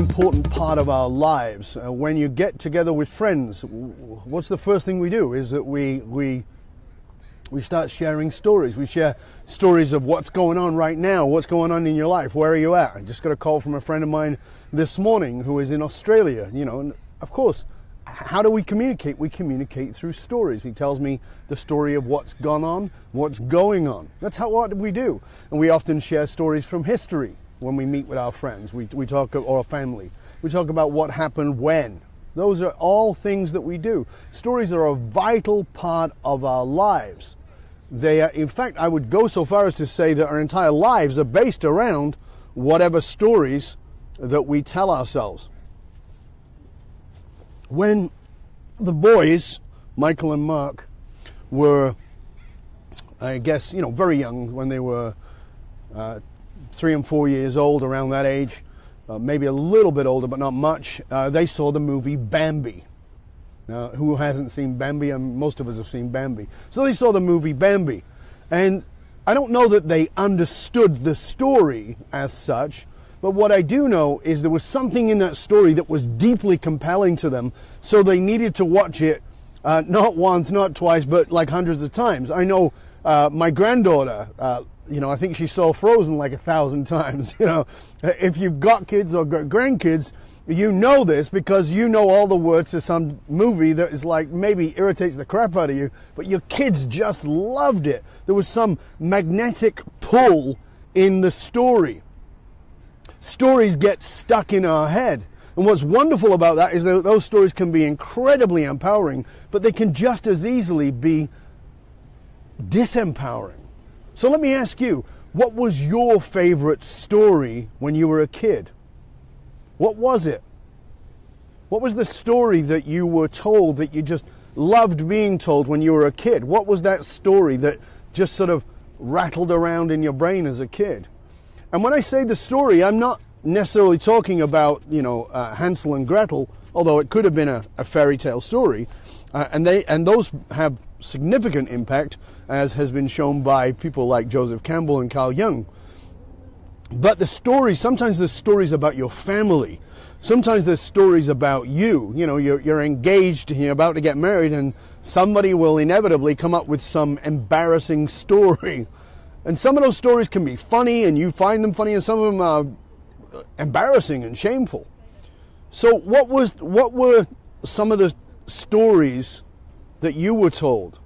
important part of our lives. Uh, when you get together with friends, what's the first thing we do? Is that we we we start sharing stories. We share stories of what's going on right now, what's going on in your life, where are you at? I just got a call from a friend of mine this morning who is in Australia. You know, and of course, how do we communicate? We communicate through stories. He tells me the story of what's gone on, what's going on. That's how what we do. And we often share stories from history when we meet with our friends. We, we talk or our family. We talk about what happened when. Those are all things that we do. Stories are a vital part of our lives. They are, in fact, I would go so far as to say that our entire lives are based around whatever stories that we tell ourselves. When the boys, Michael and Mark, were, I guess, you know, very young, when they were uh, three and four years old, around that age, uh, maybe a little bit older, but not much, uh, they saw the movie Bambi. Now, who hasn't seen Bambi? And most of us have seen Bambi. So they saw the movie Bambi. And I don't know that they understood the story as such, but what I do know is there was something in that story that was deeply compelling to them, so they needed to watch it uh, not once, not twice, but like hundreds of times. I know uh, my granddaughter uh, you know, I think she saw Frozen like a thousand times. You know, if you've got kids or grandkids, you know this because you know all the words to some movie that is like maybe irritates the crap out of you, but your kids just loved it. There was some magnetic pull in the story. Stories get stuck in our head. And what's wonderful about that is that those stories can be incredibly empowering, but they can just as easily be disempowering. So let me ask you, what was your favorite story when you were a kid? What was it? What was the story that you were told that you just loved being told when you were a kid? What was that story that just sort of rattled around in your brain as a kid? And when I say the story, I'm not necessarily talking about, you know, uh, Hansel and Gretel, although it could have been a, a fairy tale story. Uh, and they and those have significant impact, as has been shown by people like Joseph Campbell and Carl Jung. But the stories, sometimes the stories about your family. Sometimes there's stories about you. You know, you're, you're engaged, you're about to get married, and somebody will inevitably come up with some embarrassing story. And some of those stories can be funny, and you find them funny, and some of them are embarrassing and shameful. So, what was what were some of the stories that you were told.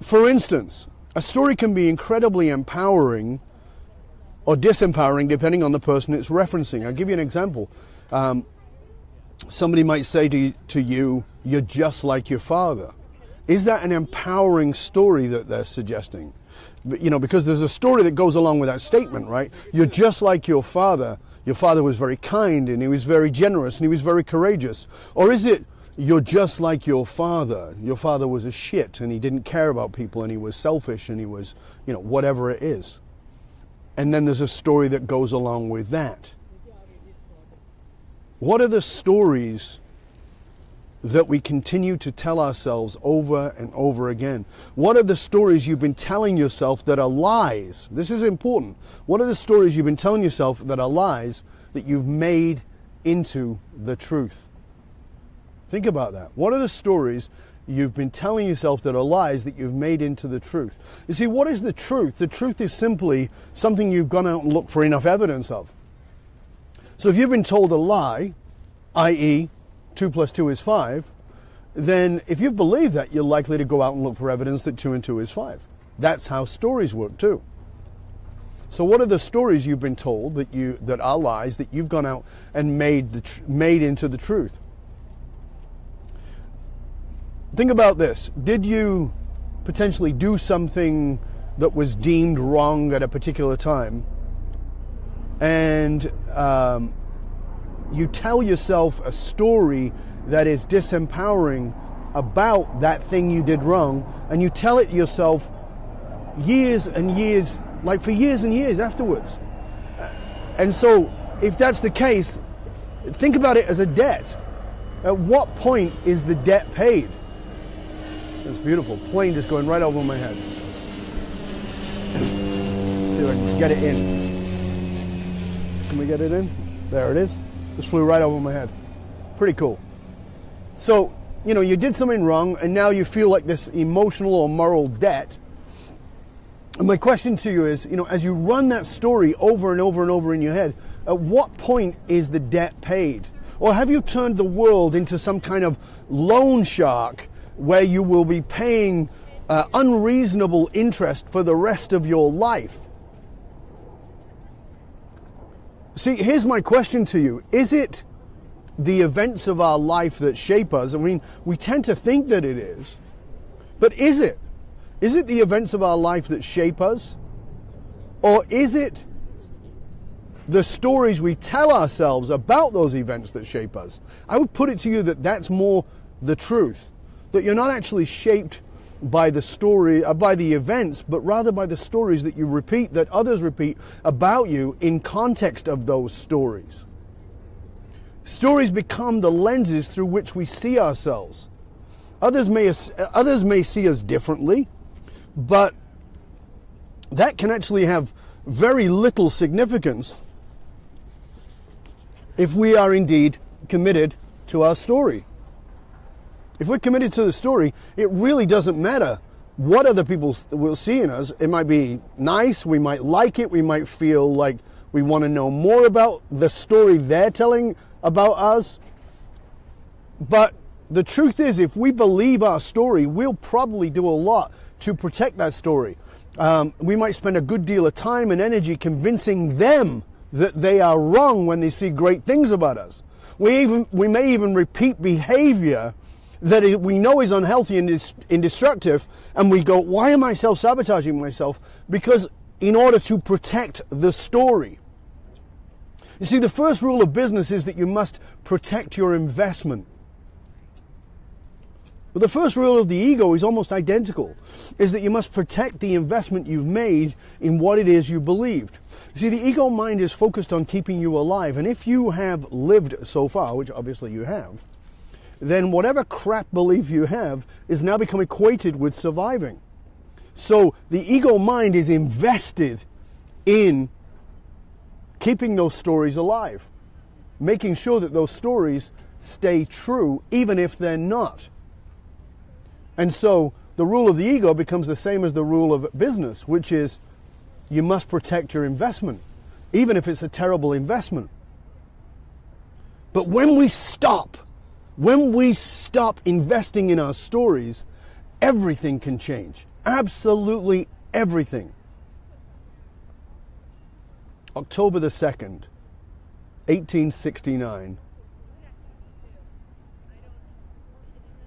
For instance, a story can be incredibly empowering or disempowering depending on the person it's referencing. I'll give you an example. Um, somebody might say to, to you, You're just like your father. Is that an empowering story that they're suggesting? You know, because there's a story that goes along with that statement, right? You're just like your father. Your father was very kind and he was very generous and he was very courageous. Or is it you're just like your father. Your father was a shit and he didn't care about people and he was selfish and he was, you know, whatever it is. And then there's a story that goes along with that. What are the stories that we continue to tell ourselves over and over again? What are the stories you've been telling yourself that are lies? This is important. What are the stories you've been telling yourself that are lies that you've made into the truth? Think about that. What are the stories you've been telling yourself that are lies that you've made into the truth? You see, what is the truth? The truth is simply something you've gone out and looked for enough evidence of. So if you've been told a lie, i.e., 2 plus 2 is 5, then if you believe that, you're likely to go out and look for evidence that 2 and 2 is 5. That's how stories work too. So what are the stories you've been told that you that are lies that you've gone out and made the made into the truth? Think about this. Did you potentially do something that was deemed wrong at a particular time? And um, you tell yourself a story that is disempowering about that thing you did wrong, and you tell it yourself years and years, like for years and years afterwards. And so, if that's the case, think about it as a debt. At what point is the debt paid? It's beautiful. Plane just going right over my head. See if I can get it in. Can we get it in? There it is. Just flew right over my head. Pretty cool. So, you know, you did something wrong and now you feel like this emotional or moral debt. And my question to you is, you know, as you run that story over and over and over in your head, at what point is the debt paid? Or have you turned the world into some kind of loan shark where you will be paying uh, unreasonable interest for the rest of your life? See, here's my question to you. Is it the events of our life that shape us? I mean, we tend to think that it is. But is it? Is it the events of our life that shape us? Or is it the stories we tell ourselves about those events that shape us? I would put it to you that that's more the truth. That you're not actually shaped by the story, uh, by the events, but rather by the stories that you repeat, that others repeat about you in context of those stories. Stories become the lenses through which we see ourselves. Others may, others may see us differently, but that can actually have very little significance if we are indeed committed to our story. If we're committed to the story, it really doesn't matter what other people will see in us. It might be nice, we might like it, we might feel like we want to know more about the story they're telling about us. But the truth is, if we believe our story, we'll probably do a lot to protect that story. Um, we might spend a good deal of time and energy convincing them that they are wrong when they see great things about us. We even we may even repeat behavior that we know is unhealthy and is destructive, and we go, why am I self sabotaging myself? Because in order to protect the story. You see, the first rule of business is that you must protect your investment. But the first rule of the ego is almost identical, is that you must protect the investment you've made in what it is you believed. See, the ego mind is focused on keeping you alive, and if you have lived so far, which obviously you have, then whatever crap belief you have is now become equated with surviving. So the ego mind is invested in keeping those stories alive, making sure that those stories stay true, even if they're not. And so the rule of the ego becomes the same as the rule of business, which is you must protect your investment, even if it's a terrible investment. But when we stop when we stop investing in our stories, everything can change. Absolutely everything. October the 2nd, 1869.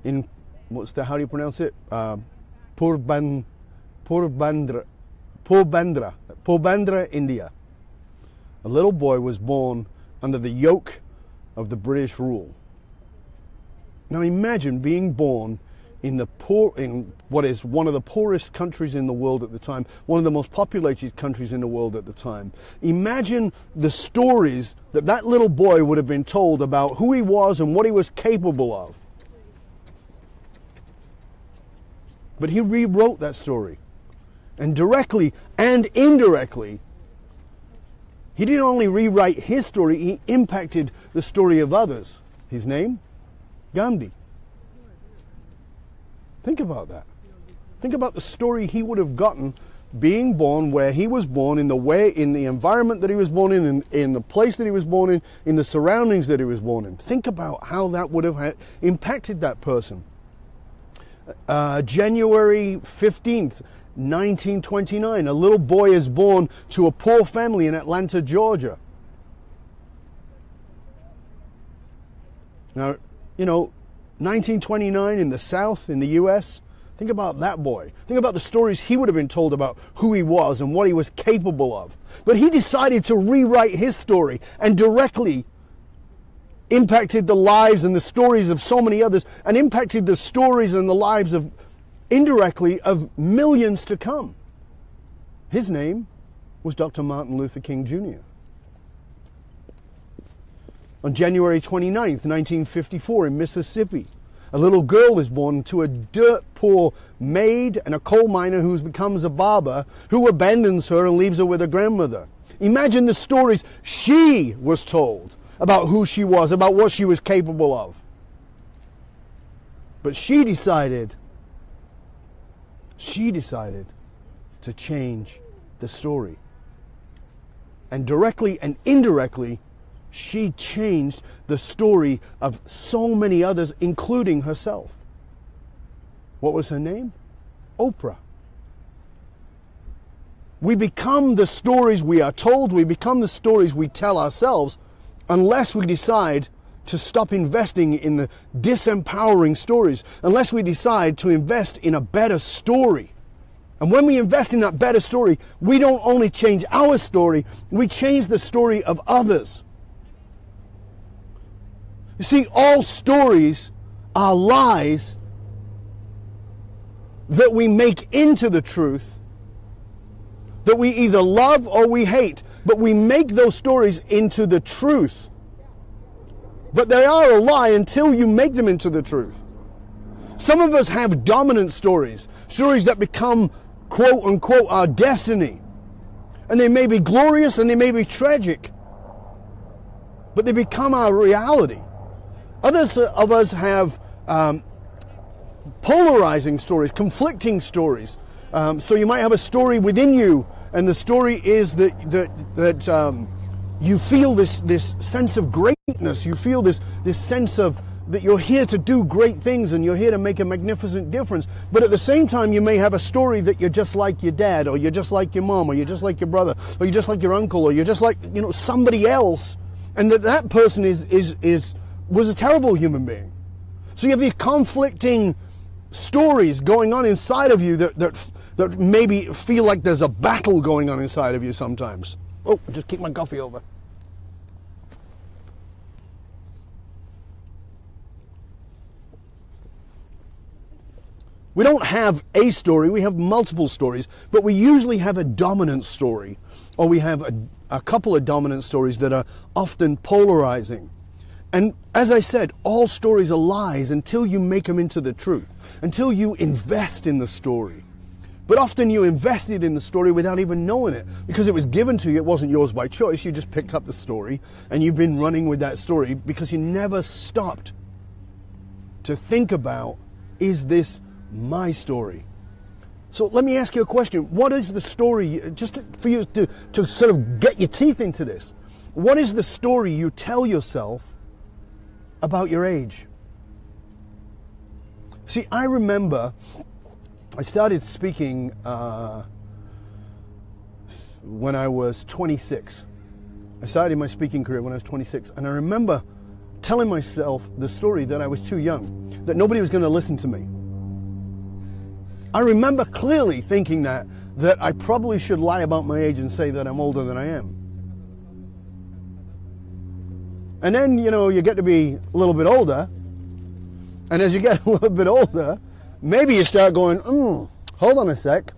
In, what's the, how do you pronounce it? Uh, Purban, Purbandra, Porbandra, Porbandra, India. A little boy was born under the yoke of the British rule. Now imagine being born in the poor in what is one of the poorest countries in the world at the time, one of the most populated countries in the world at the time. Imagine the stories that that little boy would have been told about who he was and what he was capable of. But he rewrote that story. And directly and indirectly, he didn't only rewrite his story, he impacted the story of others. His name? Gandhi. Think about that. Think about the story he would have gotten being born where he was born, in the way, in the environment that he was born in, in, in the place that he was born in, in the surroundings that he was born in. Think about how that would have had, impacted that person. Uh, January 15th, 1929, a little boy is born to a poor family in Atlanta, Georgia. Now, you know, 1929 in the South, in the US. Think about that boy. Think about the stories he would have been told about who he was and what he was capable of. But he decided to rewrite his story and directly impacted the lives and the stories of so many others and impacted the stories and the lives of indirectly of millions to come. His name was Dr. Martin Luther King Jr. On January 29th, 1954, in Mississippi, a little girl is born to a dirt poor maid and a coal miner who becomes a barber who abandons her and leaves her with her grandmother. Imagine the stories she was told about who she was, about what she was capable of. But she decided, she decided to change the story. And directly and indirectly, she changed the story of so many others, including herself. What was her name? Oprah. We become the stories we are told, we become the stories we tell ourselves, unless we decide to stop investing in the disempowering stories, unless we decide to invest in a better story. And when we invest in that better story, we don't only change our story, we change the story of others. You see, all stories are lies that we make into the truth that we either love or we hate, but we make those stories into the truth. But they are a lie until you make them into the truth. Some of us have dominant stories, stories that become quote unquote our destiny. And they may be glorious and they may be tragic, but they become our reality. Others of us have um, polarizing stories, conflicting stories. Um, so you might have a story within you, and the story is that that that um, you feel this this sense of greatness. You feel this this sense of that you're here to do great things and you're here to make a magnificent difference. But at the same time, you may have a story that you're just like your dad, or you're just like your mom, or you're just like your brother, or you're just like your uncle, or you're just like you know somebody else, and that that person is is is was a terrible human being. So you have these conflicting stories going on inside of you that that that maybe feel like there's a battle going on inside of you sometimes. Oh, just kick my coffee over. We don't have a story, we have multiple stories, but we usually have a dominant story, or we have a, a, couple of dominant stories that are often polarizing. And as I said, all stories are lies until you make them into the truth, until you invest in the story. But often you invested in the story without even knowing it because it was given to you. It wasn't yours by choice. You just picked up the story and you've been running with that story because you never stopped to think about is this my story. So let me ask you a question. What is the story, just for you to, to sort of get your teeth into this, what is the story you tell yourself about your age? See, I remember I started speaking uh, when I was 26. I started my speaking career when I was 26, and I remember telling myself the story that I was too young, that nobody was going to listen to me. I remember clearly thinking that that I probably should lie about my age and say that I'm older than I am. And then, you know, you get to be a little bit older, and as you get a little bit older, maybe you start going, mm, hold on a sec.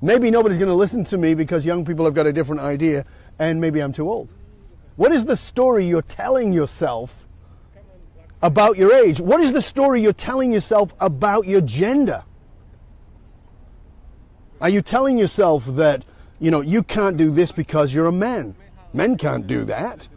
Maybe nobody's going to listen to me because young people have got a different idea, and maybe I'm too old. What is the story you're telling yourself about your age? What is the story you're telling yourself about your gender? Are you telling yourself that, you know, you can't do this because you're a man? Men can't do that.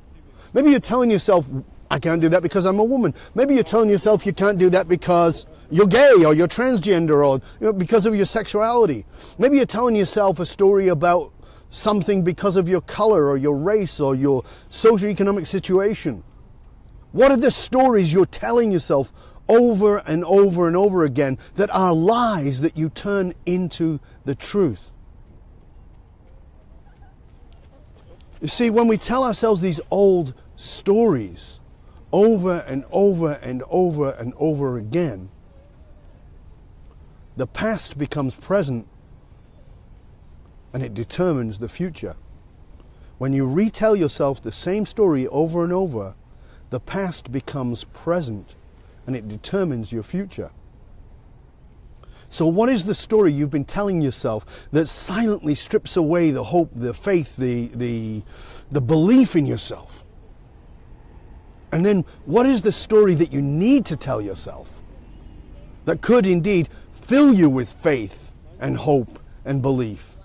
Maybe you're telling yourself, I can't do that because I'm a woman. Maybe you're telling yourself you can't do that because you're gay or you're transgender or you know, because of your sexuality. Maybe you're telling yourself a story about something because of your color or your race or your socioeconomic situation. What are the stories you're telling yourself over and over and over again that are lies that you turn into the truth? You see, when we tell ourselves these old stories over and over and over and over again, the past becomes present and it determines the future. When you retell yourself the same story over and over, the past becomes present and it determines your future. So, what is the story you've been telling yourself that silently strips away the hope, the faith, the, the, the belief in yourself? And then, what is the story that you need to tell yourself that could indeed fill you with faith and hope and belief?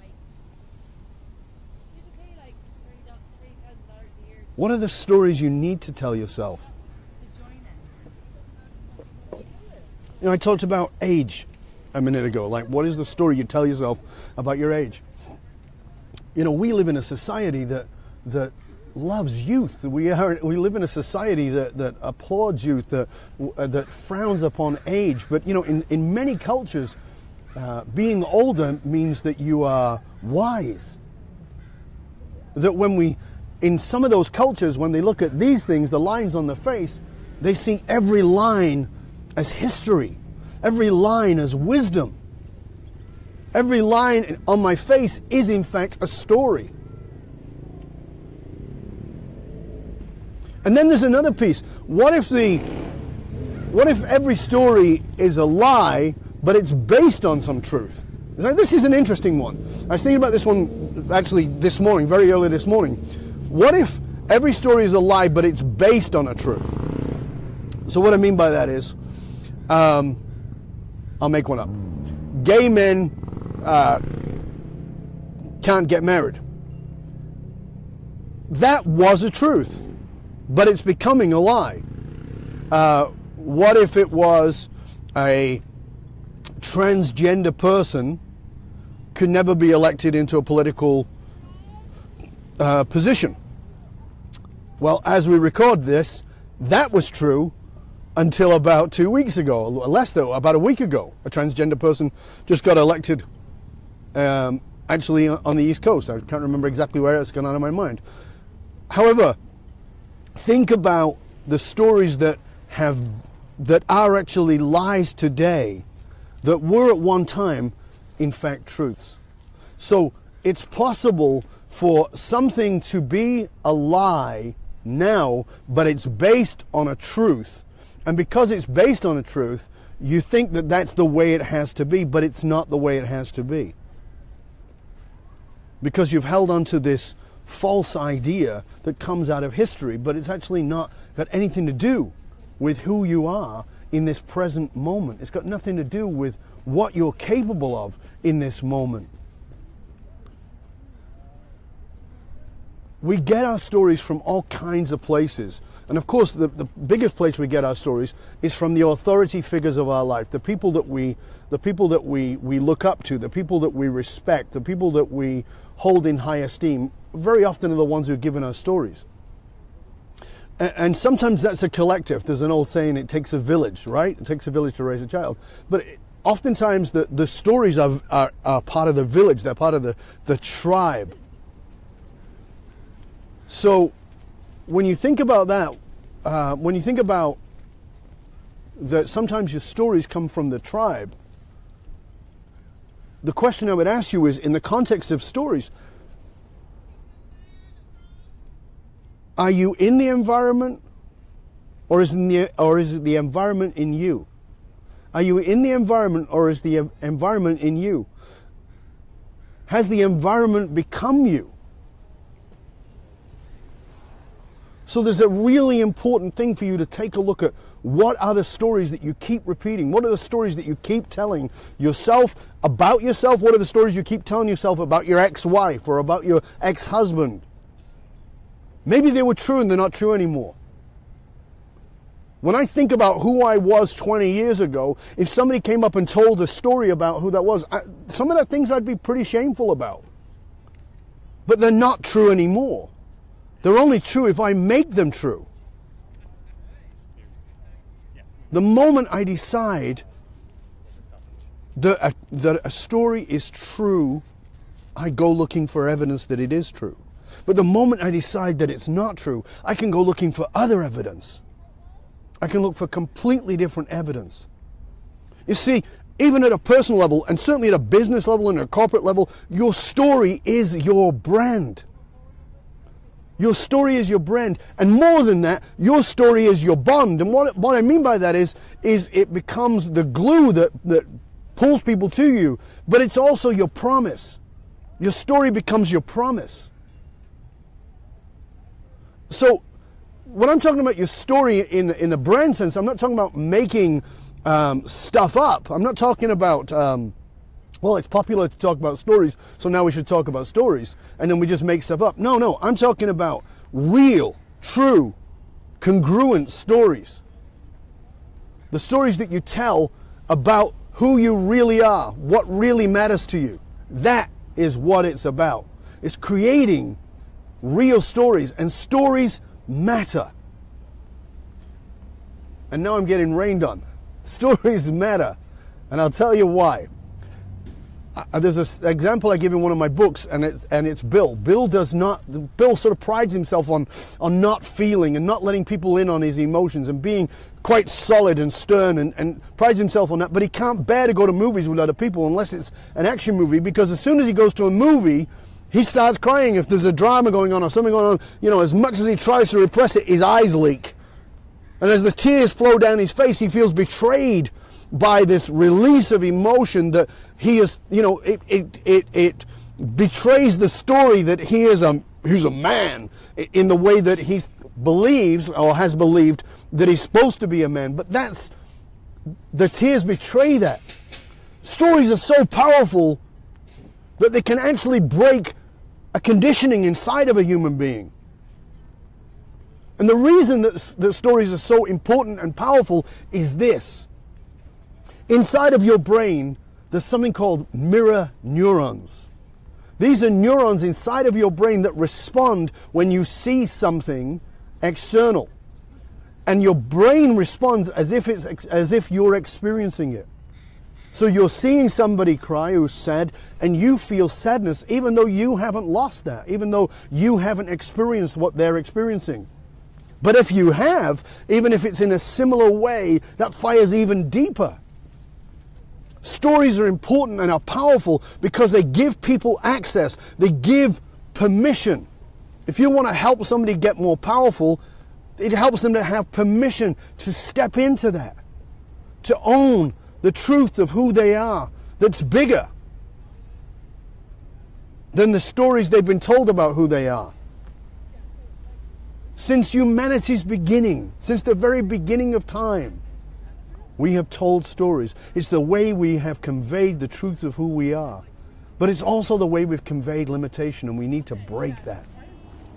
What are the stories you need to tell yourself? You know, I talked about age a minute ago. Like, what is the story you tell yourself about your age? You know, we live in a society that that loves youth. We are we live in a society that, that applauds youth, that that frowns upon age. But you know, in, in many cultures, uh, being older means that you are wise. That when we, in some of those cultures, when they look at these things, the lines on the face, they see every line as history, every line is wisdom. Every line on my face is, in fact, a story. And then there's another piece. What if the what if every story is a lie, but it's based on some truth? This is an interesting one. I was thinking about this one actually this morning, very early this morning. What if every story is a lie, but it's based on a truth? So, what I mean by that is, um, I'll make one up. Gay men uh, can't get married. That was a truth but it's becoming a lie. Uh, what if it was a transgender person could never be elected into a political uh, position? Well, as we record this, that was true until about two weeks ago, less though, about a week ago. A transgender person just got elected, um, actually on the East Coast. I can't remember exactly where it's gone out of my mind. However, think about the stories that have that are actually lies today that were at one time in fact truths. So it's possible for something to be a lie now, but it's based on a truth. And because it's based on a truth, you think that that's the way it has to be, but it's not the way it has to be. Because you've held on to this false idea that comes out of history, but it's actually not got anything to do with who you are in this present moment. It's got nothing to do with what you're capable of in this moment. We get our stories from all kinds of places. And of course, the, the biggest place we get our stories is from the authority figures of our life, the people that we, the people that we, we look up to, the people that we respect, the people that we hold in high esteem very often are the ones who have given us stories. And sometimes that's a collective. There's an old saying, it takes a village, right? It takes a village to raise a child. But oftentimes the, the stories are, are, are part of the village, they're part of the, the tribe. So when you think about that, uh, when you think about that sometimes your stories come from the tribe, the question I would ask you is in the context of stories, Are you in the environment or is, the, or is the environment in you? Are you in the environment or is the environment in you? Has the environment become you? So there's a really important thing for you to take a look at. What are the stories that you keep repeating? What are the stories that you keep telling yourself about yourself? What are the stories you keep telling yourself about your ex wife or about your ex husband? Maybe they were true and they're not true anymore. When I think about who I was 20 years ago, if somebody came up and told a story about who that was, I, some of the things I'd be pretty shameful about. But they're not true anymore. They're only true if I make them true. The moment I decide that a, that a story is true, I go looking for evidence that it is true. But the moment I decide that it's not true, I can go looking for other evidence. I can look for completely different evidence. You see, even at a personal level, and certainly at a business level and a corporate level, your story is your brand. Your story is your brand. And more than that, your story is your bond. And what, what I mean by that is, is it becomes the glue that, that pulls people to you, but it's also your promise. Your story becomes your promise. So, when I'm talking about your story in in the brand sense, I'm not talking about making um, stuff up. I'm not talking about. Um, well, it's popular to talk about stories, so now we should talk about stories, and then we just make stuff up. No, no, I'm talking about real true, congruent stories. The stories that you tell about who you really are, what really matters to you. That is what it's about. It's creating real stories, and stories matter. And now I'm getting rained on. Stories matter, and I'll tell you why. Uh, there's an example I give in one of my books, and it's, and it's Bill. Bill does not, Bill sort of prides himself on, on not feeling and not letting people in on his emotions and being quite solid and stern and, and prides himself on that. But he can't bear to go to movies with other people unless it's an action movie because as soon as he goes to a movie, he starts crying if there's a drama going on or something going on. You know, as much as he tries to repress it, his eyes leak. And as the tears flow down his face, he feels betrayed by this release of emotion that he is, you know, it, it, it, it betrays the story that he is a, he's a man in the way that he believes or has believed that he's supposed to be a man. But that's, the tears betray that. Stories are so powerful that they can actually break a conditioning inside of a human being. And the reason that, that stories are so important and powerful is this Inside of your brain, there's something called mirror neurons. These are neurons inside of your brain that respond when you see something external. And your brain responds as if, it's, as if you're experiencing it. So you're seeing somebody cry who's sad, and you feel sadness even though you haven't lost that, even though you haven't experienced what they're experiencing. But if you have, even if it's in a similar way, that fires even deeper. Stories are important and are powerful because they give people access, they give permission. If you want to help somebody get more powerful, it helps them to have permission to step into that, to own the truth of who they are that's bigger than the stories they've been told about who they are. Since humanity's beginning, since the very beginning of time, we have told stories. It's the way we have conveyed the truth of who we are. But it's also the way we've conveyed limitation, and we need to break that.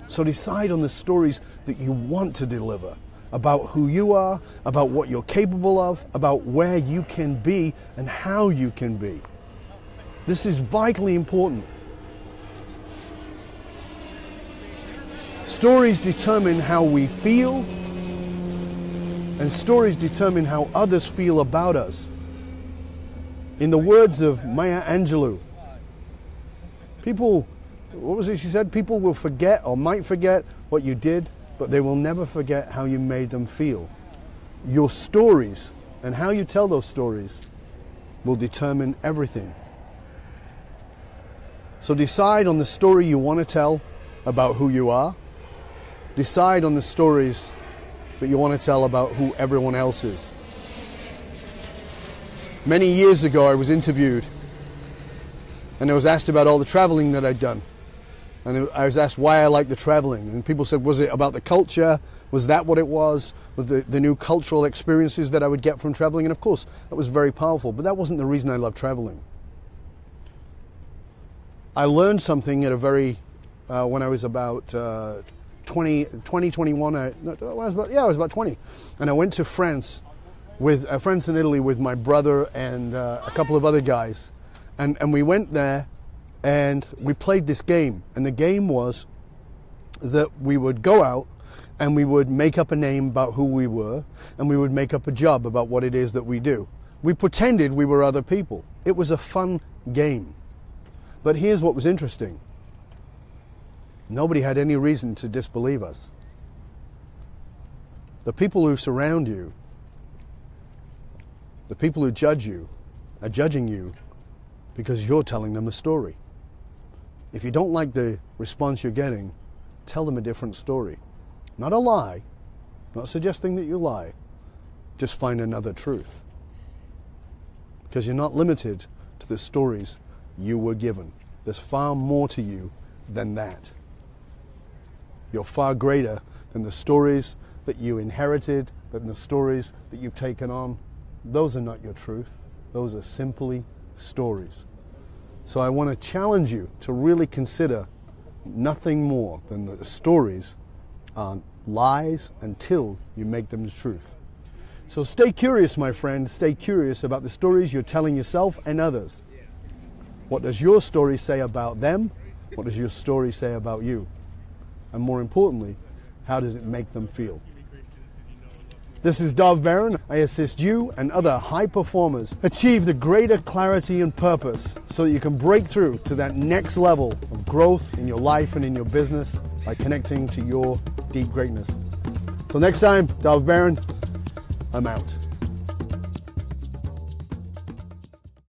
So decide on the stories that you want to deliver about who you are, about what you're capable of, about where you can be, and how you can be. This is vitally important. Stories determine how we feel, and stories determine how others feel about us. In the words of Maya Angelou, people, what was it she said? People will forget or might forget what you did, but they will never forget how you made them feel. Your stories and how you tell those stories will determine everything. So decide on the story you want to tell about who you are. Decide on the stories that you want to tell about who everyone else is. Many years ago, I was interviewed and I was asked about all the traveling that I'd done. And I was asked why I liked the traveling. And people said, was it about the culture? Was that what it was? Was the, the new cultural experiences that I would get from traveling? And of course, that was very powerful, but that wasn't the reason I loved traveling. I learned something at a very, uh, when I was about uh, 20, 20 21, I, no, I was about, yeah, I was about 20. And I went to France with uh, in Italy with my brother and uh, a couple of other guys. And, and we went there and we played this game. And the game was that we would go out and we would make up a name about who we were and we would make up a job about what it is that we do. We pretended we were other people. It was a fun game. But here's what was interesting Nobody had any reason to disbelieve us. The people who surround you, the people who judge you, are judging you because you're telling them a story. If you don't like the response you're getting, tell them a different story. Not a lie, not suggesting that you lie, just find another truth. Because you're not limited to the stories you were given. There's far more to you than that. You're far greater than the stories that you inherited, than the stories that you've taken on. Those are not your truth. Those are simply stories. So I want to challenge you to really consider nothing more than the stories aren't lies until you make them the truth. So stay curious, my friend. Stay curious about the stories you're telling yourself and others. What does your story say about them? What does your story say about you? And more importantly, how does it make them feel? This is Dov Baron. I assist you and other high performers achieve the greater clarity and purpose so that you can break through to that next level of growth in your life and in your business by connecting to your deep greatness. Till next time, Dov Baron, I'm out.